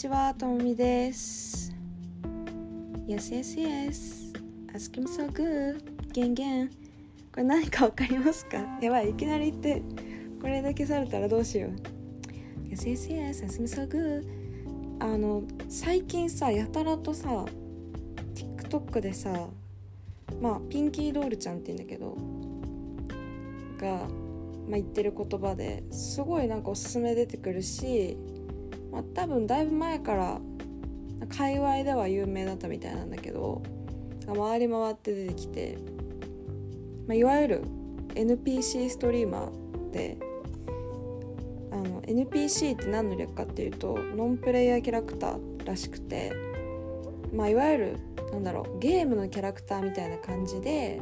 ちは、ともみです。Yes, yes, yes. Ask him so good. ゲンゲン。これ何かわかりますか？やばい、いきなり言って、これだけされたらどうしよう。Yes, yes, yes. Ask him so good. あの、最近さ、やたらとさ、TikTok でさ、まあ、ピンキードールちゃんって言うんだけど、が、まあ、言ってる言葉ですごいなんかおすすめ出てくるし、まあ、多分だいぶ前から界隈では有名だったみたいなんだけど回り回って出てきて、まあ、いわゆる NPC ストリーマーであの NPC って何の略かっていうとノンプレイヤーキャラクターらしくて、まあ、いわゆるなんだろうゲームのキャラクターみたいな感じで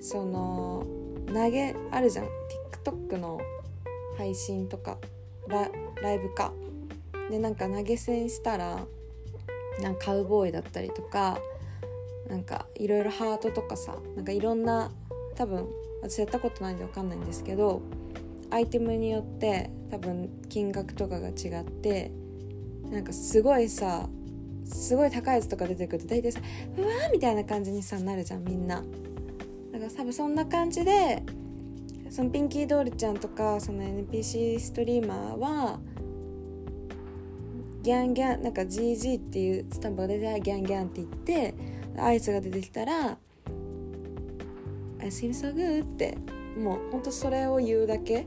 その投げあるじゃん。TikTok の配信とかラライブか。でなんか投げ銭したらなんかカウボーイだったりとかなんかいろいろハートとかさなんかいろんな多分私やったことないんで分かんないんですけどアイテムによって多分金額とかが違ってなんかすごいさすごい高いやつとか出てくると大体さうわーみたいな感じにさなるじゃんみんな。だから多分そんな感じでそのピンキードールちゃんとかその NPC ストリーマーはギャンギャンなんか GG っていうスタンプが出てギャンギャンって言ってアイスが出てきたら「I seem so good」ってもうほんとそれを言うだけ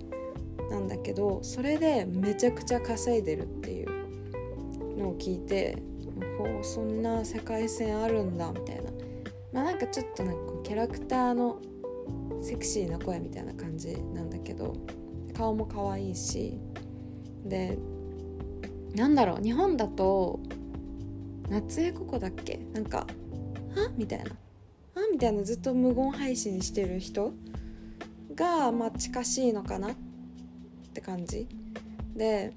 なんだけどそれでめちゃくちゃ稼いでるっていうのを聞いてほうそんな世界線あるんだみたいな。まあなんかちょっとなんかキャラクターのセクシーな声みたいな感じなんだけど顔も可愛いしでなんだろう日本だと夏江ココだっけ？なんか「あみたいな「あみたいなずっと無言配信してる人？がまあ近しいのかな？って感じ。で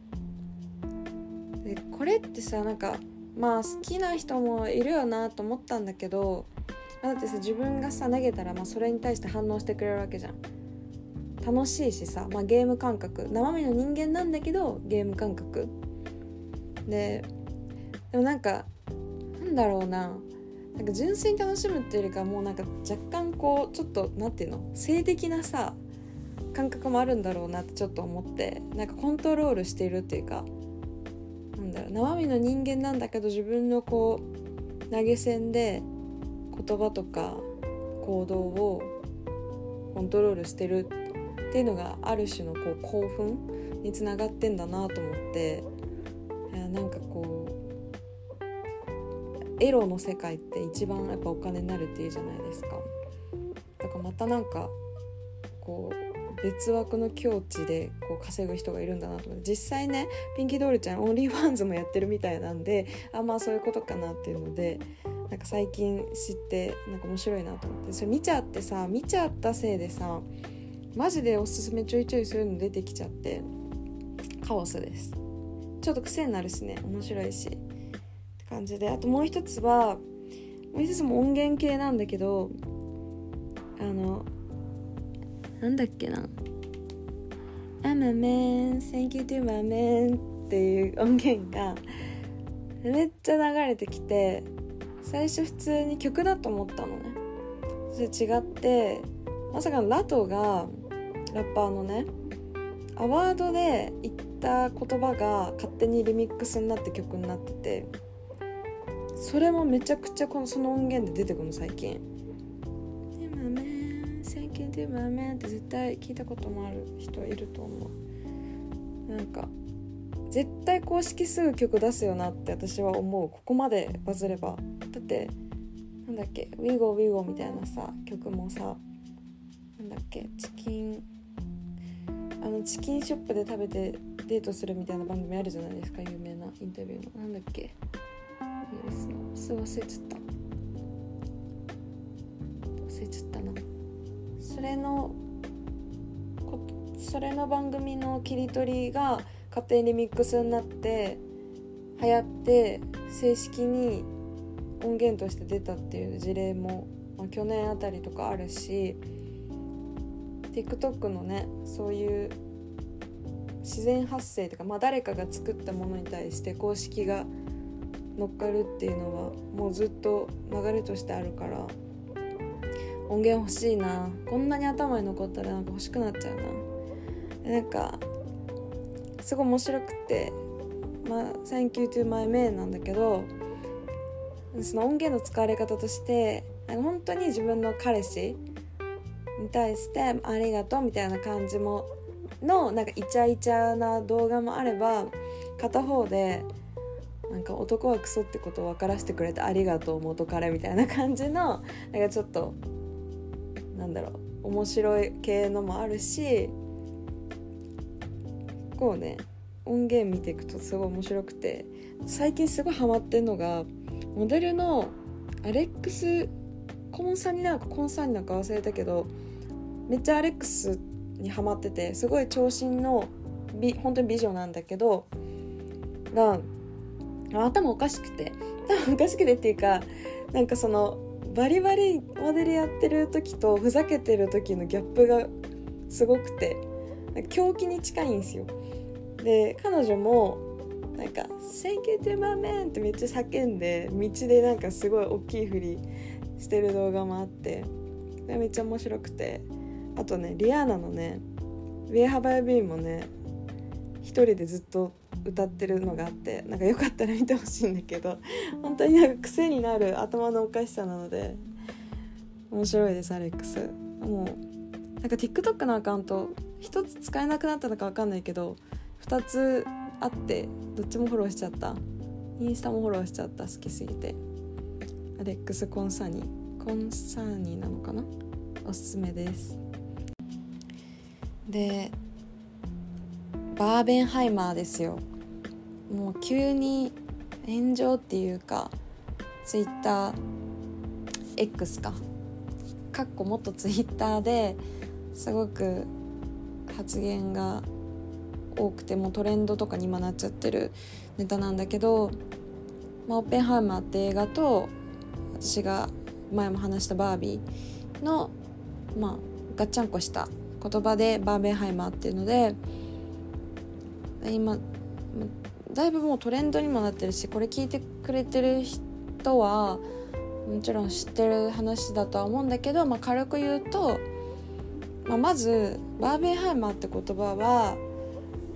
でこれってさなんかまあ好きな人もいるよなと思ったんだけどだってさ自分がさ投げたらまあそれに対して反応してくれるわけじゃん。楽しいしさ、まあ、ゲーム感覚。生身の人間なんだけどゲーム感覚。ででもなんかなんだろうな。なんか純粋に楽しむっていうよりかもうなんか若干こうちょっとなんていうの？性的なさ感覚もあるんだろうなってちょっと思ってなんかコントロールしているっていうかなんだろう。生身の人間なんだけど自分のこう投げ銭で言葉とか行動をコントロールしてるっていうのがある種のこう興奮につながってんだなと思って。やなんかこうエロの世界って一番やっぱお金になるっていうじゃないですか。だからまたなんかこう別枠の境地でこう稼ぐ人がいるんだなと思って実際ねPinkydoll ちゃん OnlyFans もやってるみたいなんであまあそういうことかなっていうのでなんか最近知ってなんか面白いなと思って。それ見ちゃってさ見ちゃったせいでさマジでおすすめちょいちょいそういうの出てきちゃってカオスです。ちょっと癖になるしね。面白いし。って感じで。あともう一つはもう一つも音源系なんだけどあのなんだっけな「I'm a man thank you to my man」っていう音源がめっちゃ流れてきて最初普通に曲だと思ったのね。それ違ってまさかのラトがラッパーのねアワードで言った言葉が勝手にリミックスになって曲になっててそれもめちゃくちゃこのその音源で出てくるの最近「今ね最近でもね」って絶対聞いたこともある人いると思う。なんか絶対公式すぐ曲出すよなって私は思う。ここまでバズれば。だってなんだっけ「ウィゴウィゴみたいなさ曲もさなんだっけチキンあのチキンショップで食べてデートするみたいな番組あるじゃないですか有名なインタビューの。なんだっけ？す忘れちゃった。忘れちゃったな。それのそれの番組の切り取りが勝手にリミックスになって流行って正式に音源として出たっていう事例も、まあ、去年あたりとかあるし TikTok のねそういう自然発生とか、まあ、誰かが作ったものに対して公式が乗っかるっていうのはもうずっと流れとしてあるから音源欲しいな。こんなに頭に残ったらなんか欲しくなっちゃうな。なんかすごい面白くてまあ「Thank you to my man」なんだけどその音源の使われ方として本当に自分の彼氏に対して「ありがとう」みたいな感じものなんかイチャイチャな動画もあれば片方でなんか男はクソってことを分からせてくれてありがとう元彼みたいな感じのなんかちょっとなんだろう面白い系のもあるしこうね音源見ていくとすごい面白くて最近すごいハマってんのがモデルのアレックスコンサになんかコンサになんか忘れたけどめっちゃアレックスってにハマっててすごい長身の美本当に美女なんだけどが頭おかしくて。頭おかしくてっていうかなんかそのバリバリモデルやってる時とふざけてる時のギャップがすごくて狂気に近いんですよ。で彼女もなんか「Thank you to my man」ってめっちゃ叫んで道でなんかすごい大きいふりしてる動画もあってめっちゃ面白くて。あとねリアーナのね「Where Have I Been」もね一人でずっと歌ってるのがあってなんかよかったら見てほしいんだけど本当になんか癖になる頭のおかしさなので面白いですアレックス。もうなんか TikTok のアカウント1つ使えなくなったのか分かんないけど2つあってどっちもフォローしちゃった。インスタもフォローしちゃった。好きすぎて。アレックス・コンサニコンサーニなのかな？おすすめです。でバーベンハイマーですよ。もう急に炎上っていうかツイッター X か。かっこもっとツイッターですごく発言が多くてもトレンドとかに今なっちゃってるネタなんだけど「まあ、オッペンハイマー」って映画と私が前も話したバービーの、まあ、ガッチャンコした言葉でバーベンハイマーっていうので今だいぶもうトレンドにもなってるしこれ聞いてくれてる人はもちろん知ってる話だとは思うんだけど、まあ、軽く言うと、まあ、まずバーベンハイマーって言葉は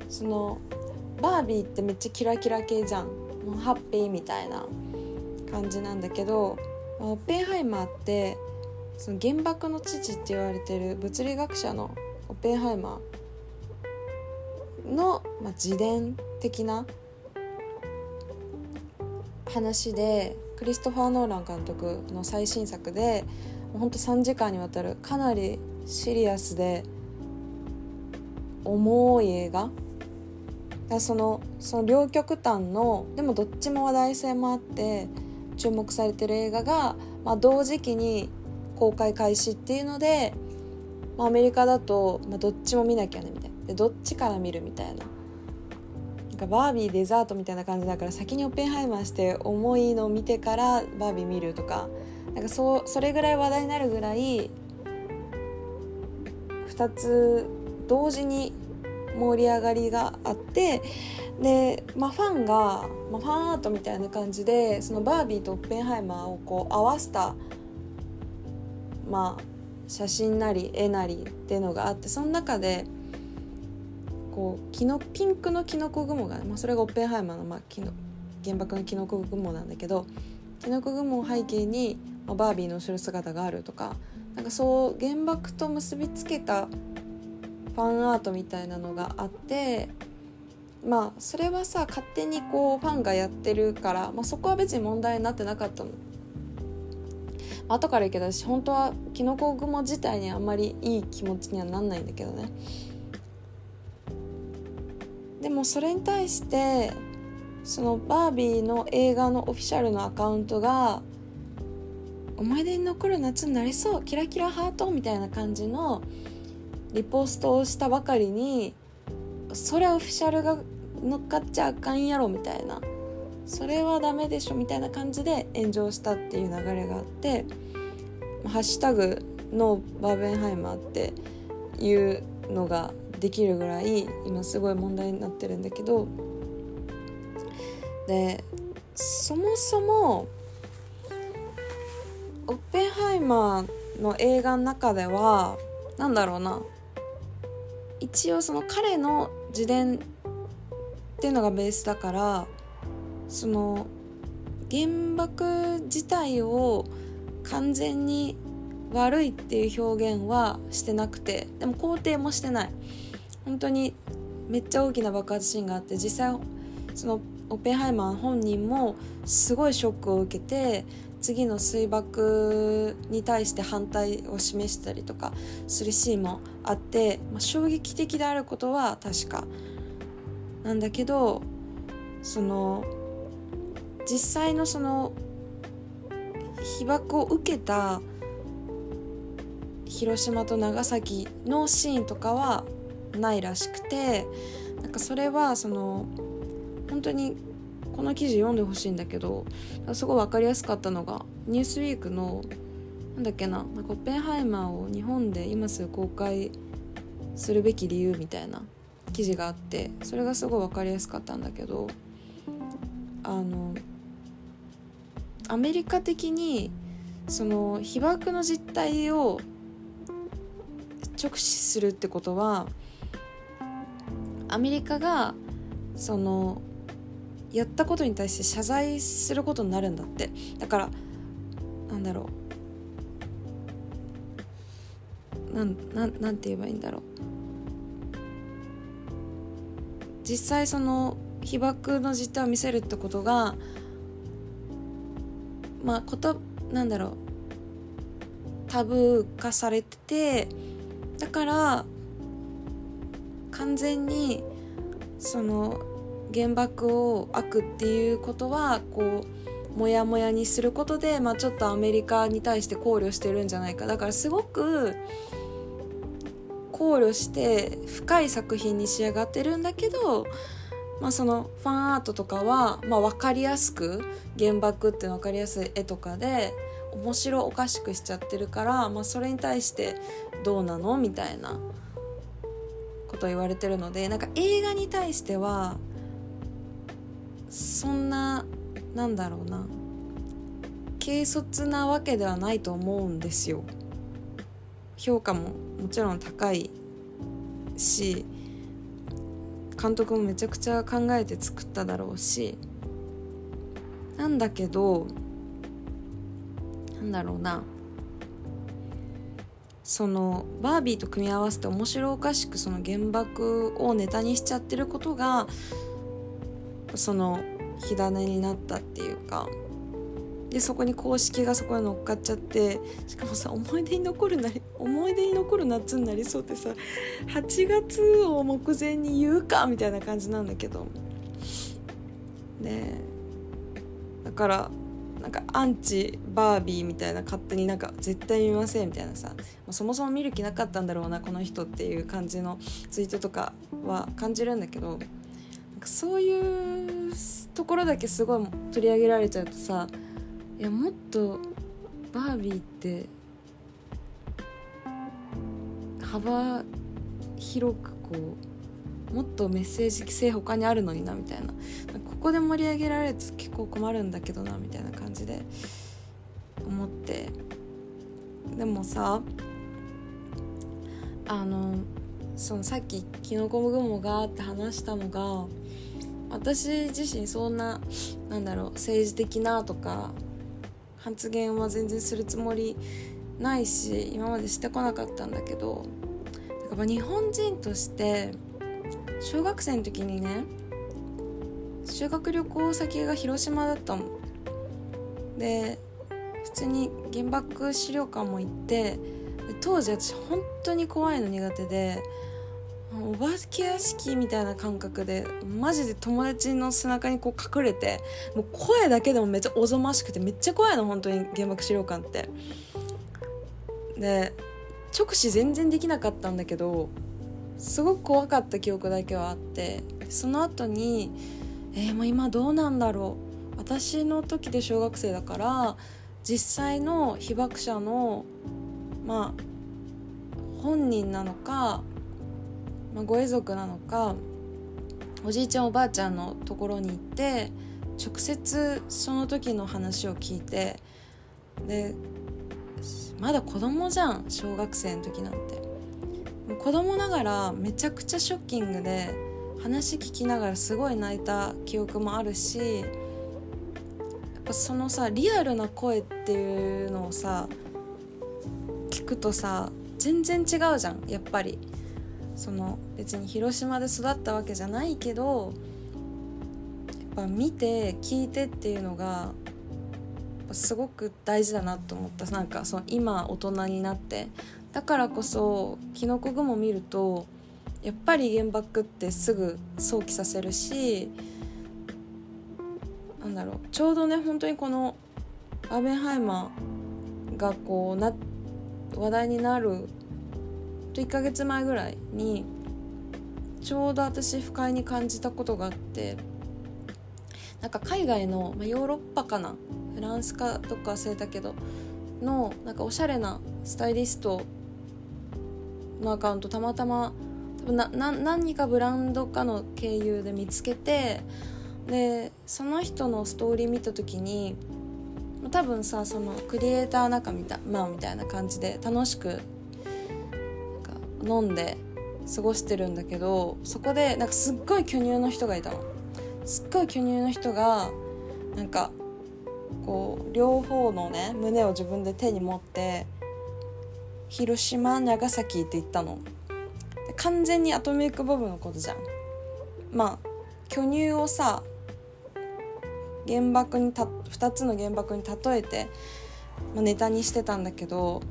そのバービーってめっちゃキラキラ系じゃん。もうハッピーみたいな感じなんだけどオッペンハイマーってその原爆の父って言われてる物理学者のオッペンハイマーの、まあ、自伝的な話でクリストファー・ノーラン監督の最新作でほんと3時間にわたるかなりシリアスで重い映画。だそのその両極端のでもどっちも話題性もあって注目されてる映画が、まあ、同時期に公開開始っていうので、まあ、アメリカだと、まあ、どっちも見なきゃねみたいな。でどっちから見るみたいな。なんかバービーデザートみたいな感じだから先にオッペンハイマーして重いのを見てからバービー見るとか。なんかそうそれぐらい話題になるぐらい2つ同時に盛り上がりがあってで、まあ、ファンが、まあ、ファンアートみたいな感じでそのバービーとオッペンハイマーをこう合わせた、まあ、写真なり絵なりっていうのがあってその中でこうキノピンクのキノコ雲が、まあ、それがオッペンハイマーの、まあ、キノ原爆のキノコ雲なんだけどキノコ雲を背景に、まあ、バービーの後ろ姿があるとかなんかそう原爆と結びつけたファンアートみたいなのがあってまあそれはさ勝手にこうファンがやってるから、まあ、そこは別に問題になってなかったの。後から言うけど私本当はキノコ雲自体にあんまりいい気持ちにはなんないんだけどね。でもそれに対してそのバービーの映画のオフィシャルのアカウントが思い出に残る夏になりそうキラキラハートみたいな感じのリポストをしたばかりにそれはオフィシャルが乗っかっちゃあかんやろみたいな。それはダメでしょみたいな感じで炎上したっていう流れがあって「ハッシュタグのバーベンハイマー」っていうのができるぐらい今すごい問題になってるんだけどでそもそもオッペンハイマーの映画の中では何だろうな一応その彼の自伝っていうのがベースだからその原爆自体を完全に悪いっていう表現はしてなくてでも肯定もしてない。本当にめっちゃ大きな爆発シーンがあって実際そのオペンハイマー本人もすごいショックを受けて次の水爆に対して反対を示したりとかするシーンもあって、まあ、衝撃的であることは確かなんだけどその実際のその被爆を受けた広島と長崎のシーンとかはないらしくてなんかそれはその本当にこの記事読んでほしいんだけどすごい分かりやすかったのが「ニュースウィークのなんだっけななんかオッペンハイマーを日本で今すぐ公開するべき理由みたいな記事があってそれがすごい分かりやすかったんだけどあのアメリカ的にその被爆の実態を直視するってことはアメリカがそのやったことに対して謝罪することになるんだって。だからなんだろうなんなんなんて言えばいいんだろう。実際その被爆の実態を見せるってことがまあことなんだろうタブー化されててだから完全にその原爆を悪っていうことはこうモヤモヤにすることで、まあ、ちょっとアメリカに対して考慮してるんじゃないか。だからすごく考慮して深い作品に仕上がってるんだけど、まあ、そのファンアートとかは、まあ、分かりやすく原爆っていうの分かりやすい絵とかで面白おかしくしちゃってるから、まあ、それに対してどうなのみたいなこと言われてるのでなんか映画に対してはそんななんだろうな軽率なわけではないと思うんですよ。評価ももちろん高いし監督もめちゃくちゃ考えて作っただろうしなんだけどなんだろうな。そのバービーと組み合わせて面白おかしくその原爆をネタにしちゃってることがその火種になったっていうか。でそこに公式がそこに乗っかっちゃってしかもさ思い出に残るなり思い出に残る夏になりそうってさ8月を目前に言うかみたいな感じなんだけど。でだからなんかアンチバービーみたいな勝手になんか絶対見ませんみたいなさ、まあ、そもそも見る気なかったんだろうなこの人っていう感じのツイートとかは感じるんだけどなんかそういうところだけすごい取り上げられちゃうとさいやもっとバービーって幅広くこうもっとメッセージ性他にあるのになみたいな。ここで盛り上げられると結構困るんだけどなみたいな感じで思って。でもさあのそのさっきキノコ雲がって話したのが私自身そんななんだろう政治的なとか発言は全然するつもりないし今までしてこなかったんだけどだから日本人として小学生の時にね修学旅行先が広島だったの。で普通に原爆資料館も行って当時私本当に怖いの苦手でお化け屋敷みたいな感覚でマジで友達の背中にこう隠れてもう声だけでもめっちゃおぞましくてめっちゃ怖いの本当に原爆資料館ってで直視全然できなかったんだけどすごく怖かった記憶だけはあってその後にえー、もう今どうなんだろう。私の時で小学生だから実際の被爆者のまあ本人なのかまあ、ご遺族なのかおじいちゃんおばあちゃんのところに行って直接その時の話を聞いてでまだ子供じゃん小学生の時なんて。子供ながらめちゃくちゃショッキングで話聞きながらすごい泣いた記憶もあるしやっぱそのさリアルな声っていうのをさ聞くとさ全然違うじゃんやっぱり。その別に広島で育ったわけじゃないけどやっぱ見て聞いてっていうのがすごく大事だなと思った。なんかその今大人になって。だからこそキノコ雲見るとやっぱり原爆ってすぐ想起させるしなんだろう。ちょうどね本当にこのアーベンハイマーがこうな話題になる1ヶ月前ぐらいにちょうど私不快に感じたことがあって。なんか海外の、まあ、ヨーロッパかなフランスかどっか忘れたけどのなんかおしゃれなスタイリストのアカウントたまたま多分なな何かブランドかの経由で見つけてでその人のストーリー見た時に多分さそのクリエイター仲みた,、まあ、みたいな感じで楽しく飲んで過ごしてるんだけどそこでなんかすっごい巨乳の人がいたの。すっごい巨乳の人がなんかこう両方のね胸を自分で手に持って「広島長崎」って言ったの。完全にアトミックボブのことじゃん。まあ巨乳をさ原爆にた2つの原爆に例えて、まあ、ネタにしてたんだけど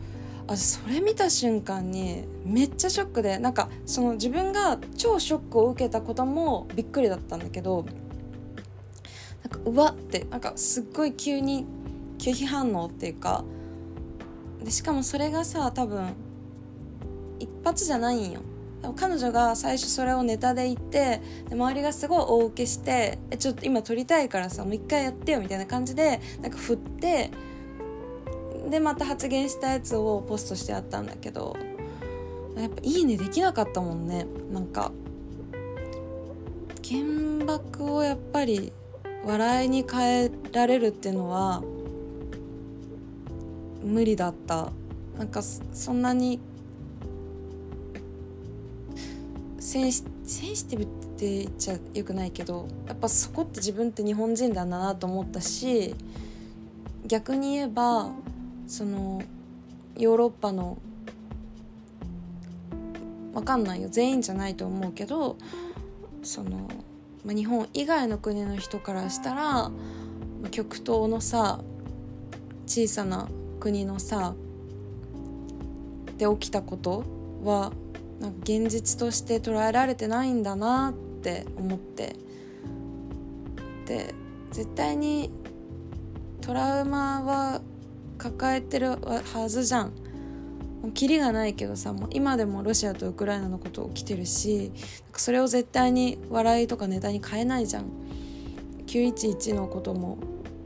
あそれ見た瞬間にめっちゃショックでなんかその自分が超ショックを受けたこともびっくりだったんだけどなんかうわってなんかすっごい急に拒否反応っていうかでしかもそれがさ多分一発じゃないんよ。彼女が最初それをネタで言ってで周りがすごい大受けして「えちょっと今撮りたいからさもう一回やってよ」みたいな感じでなんか振ってでまた発言したやつをポストしてあったんだけどやっぱ「いいね」できなかったもんね。なんか原爆をやっぱり笑いに変えられるっていうのは無理だった。なんかそんなにセンシセンシティブって言っちゃよくないけどやっぱそこって自分って日本人だなと思ったし逆に言えばそのヨーロッパのわかんないよ。全員じゃないと思うけどその、まあ、日本以外の国の人からしたら、極東のさ小さな国のさで起きたことはなんか現実として捉えられてないんだなって思って。で絶対にトラウマは抱えてるはずじゃん。もうキリがないけどさもう今でもロシアとウクライナのこと起きてるしそれを絶対に笑いとかネタに変えないじゃん。911のことも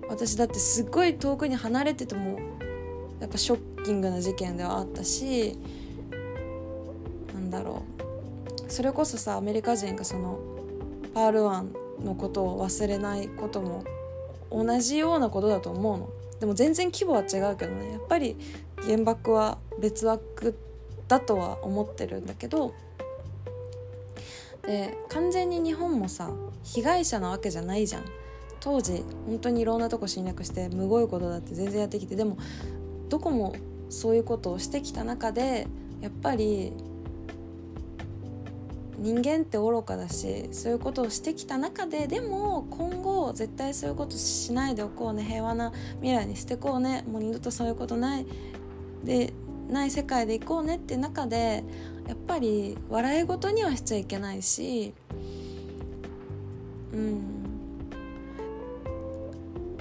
私だってすっごい遠くに離れててもやっぱショッキングな事件ではあったしなんだろう。それこそさアメリカ人がそのパール湾のことを忘れないことも同じようなことだと思うの。でも全然規模は違うけどね。やっぱり原爆は別枠だとは思ってるんだけどで完全に日本もさ被害者なわけじゃないじゃん。当時本当にいろんなとこ侵略してむごいことだって全然やってきてでもどこもそういうことをしてきた中でやっぱり人間って愚かだしそういうことをしてきた中ででも今後絶対そういうことしないでおこうね平和な未来にしてこうねもう二度とそういうことないでない世界でいこうねって中でやっぱり笑い事にはしちゃいけないしうん。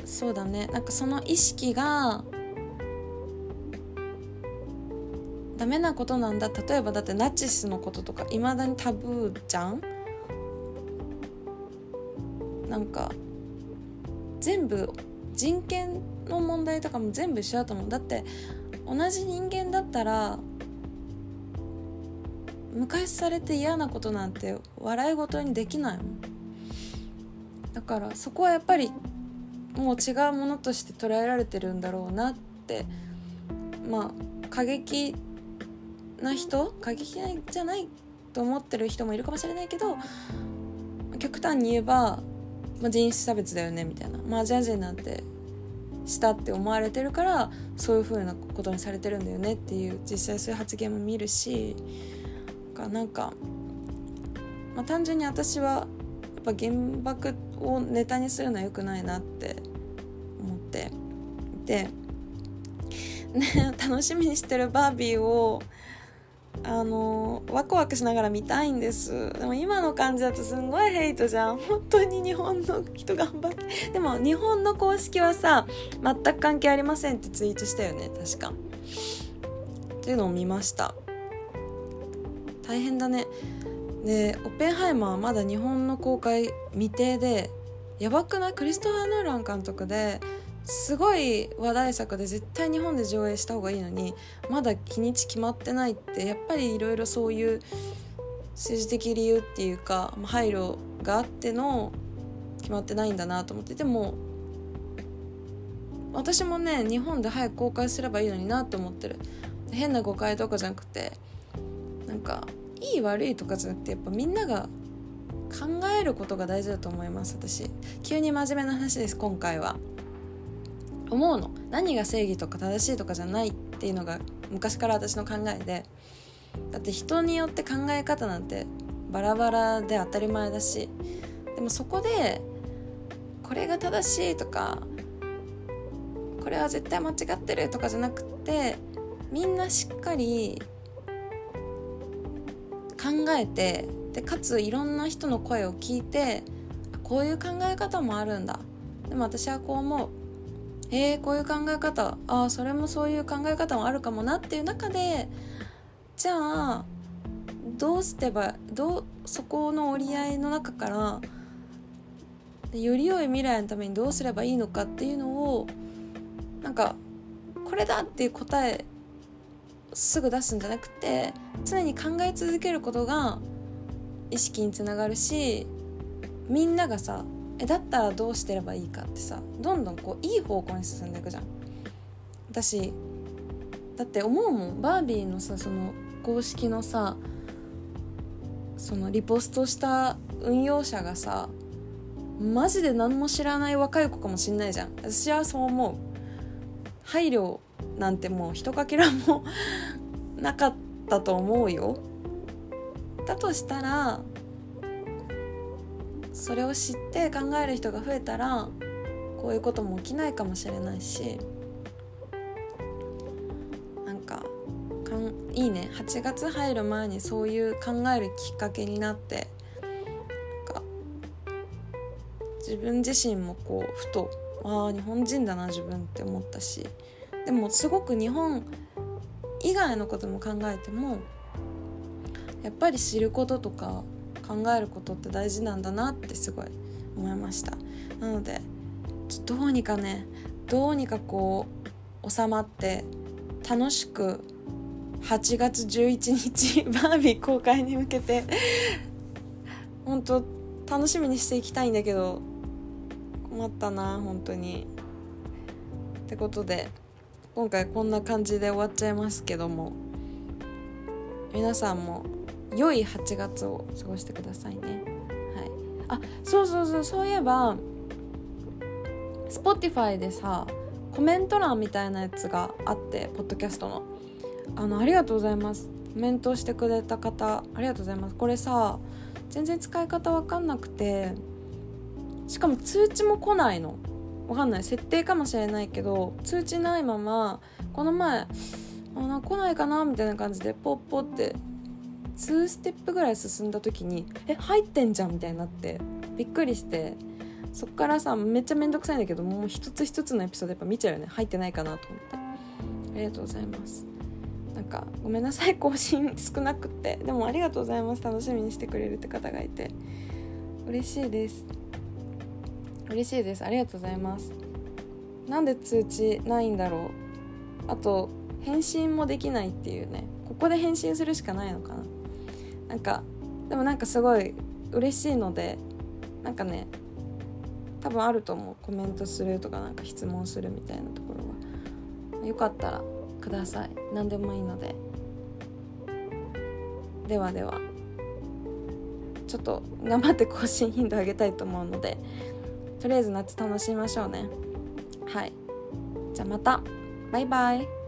そうだね。なんかその意識がダメなことなんだ。例えばだってナチスのこととかいまだにタブーじゃん？なんか全部人権の問題とかも全部一緒だと思う。だって同じ人間だったら昔されて嫌なことなんて笑い事にできないもん。だからそこはやっぱりもう違うものとして捉えられてるんだろうなってまあ過激な人過激じゃないと思ってる人もいるかもしれないけど極端に言えば、まあ、人種差別だよねみたいな、まあ、アジア人なんてしたって思われてるからそういう風なことにされてるんだよねっていう実際そういう発言も見るしなんか、まあ、単純に私はやっぱ原爆をネタにするのは良くないなって思って。いて、ね、楽しみにしてるバービーをあのワクワクしながら見たいんです。でも今の感じだとすんごいヘイトじゃん。本当に日本の人頑張って。でも日本の公式はさ全く関係ありませんってツイートしたよね。確か。っていうのを見ました。大変だね。でオッペンハイマーはまだ日本の公開未定でやばくない？クリストファー・ノーラン監督ですごい話題作で絶対日本で上映した方がいいのにまだ日にち決まってないってやっぱりいろいろそういう政治的理由っていうか配慮があっての決まってないんだなと思ってでも私もね日本で早く公開すればいいのになと思ってる。変な誤解とかじゃなくてなんかいい悪いとかじゃなくてやっぱみんなが考えることが大事だと思います私。急に真面目な話です今回は。思うの。何が正義とか正しいとかじゃないっていうのが昔から私の考えで。だって人によって考え方なんてバラバラで当たり前だし。でもそこでこれが正しいとかこれは絶対間違ってるとかじゃなくてみんなしっかり考えてでかついろんな人の声を聞いてこういう考え方もあるんだ。でも私はこう思う。え、こういう考え方。ああそれもそういう考え方もあるかもなっていう中でじゃあどうしてばどうそこの折り合いの中からより良い未来のためにどうすればいいのかっていうのをなんかこれだっていう答えすぐ出すんじゃなくて常に考え続けることが意識につながるしみんながさえだったらどうしてればいいかってさどんどんこういい方向に進んでいくじゃん。私だって思うもん。バービーのさその公式のさそのリポストした運用者がさマジで何も知らない若い子かもしんないじゃん。私はそう思う。配慮なんてもう一かけらもなかったと思うよ。だとしたらそれを知って考える人が増えたらこういうことも起きないかもしれないしなんかかんいいね。8月入る前にそういう考えるきっかけになってなんか自分自身もこうふとああ日本人だな自分って思ったしでもすごく日本以外のことも考えてもやっぱり知ることとか考えることって大事なんだなってすごい思いました。なのでどうにかねどうにかこう収まって楽しく8月11日バービー公開に向けて本当楽しみにしていきたいんだけど困ったな本当に。ってことで今回こんな感じで終わっちゃいますけども皆さんも良い8月を過ごしてくださいね。はい。あそうそうそうそういえば Spotify でさコメント欄みたいなやつがあってポッドキャストの。あのありがとうございます。コメントしてくれた方ありがとうございます。これさ全然使い方わかんなくてしかも通知も来ないの。わかんない。設定かもしれないけど通知ないままこの前あな来ないかなみたいな感じでポッポって2ステップぐらい進んだ時にえ入ってんじゃんみたいになってびっくりしてそっからさめっちゃめんどくさいんだけどもう一つ一つのエピソードやっぱ見ちゃうよね。入ってないかなと思って。ありがとうございます。なんかごめんなさい。更新少なくって。でもありがとうございます。楽しみにしてくれるって方がいて。嬉しいです。嬉しいです。ありがとうございます。なんで通知ないんだろう。あと返信もできないっていうね。ここで返信するしかないのかな。なんかでもなんかすごい嬉しいのでなんかね多分あると思う。コメントするとかなんか質問するみたいなところは。よかったらください。何でもいいので。ではでは。ちょっと頑張って更新頻度上げたいと思うのでとりあえず夏楽しみましょうね。はい。じゃあまた。バイバイ。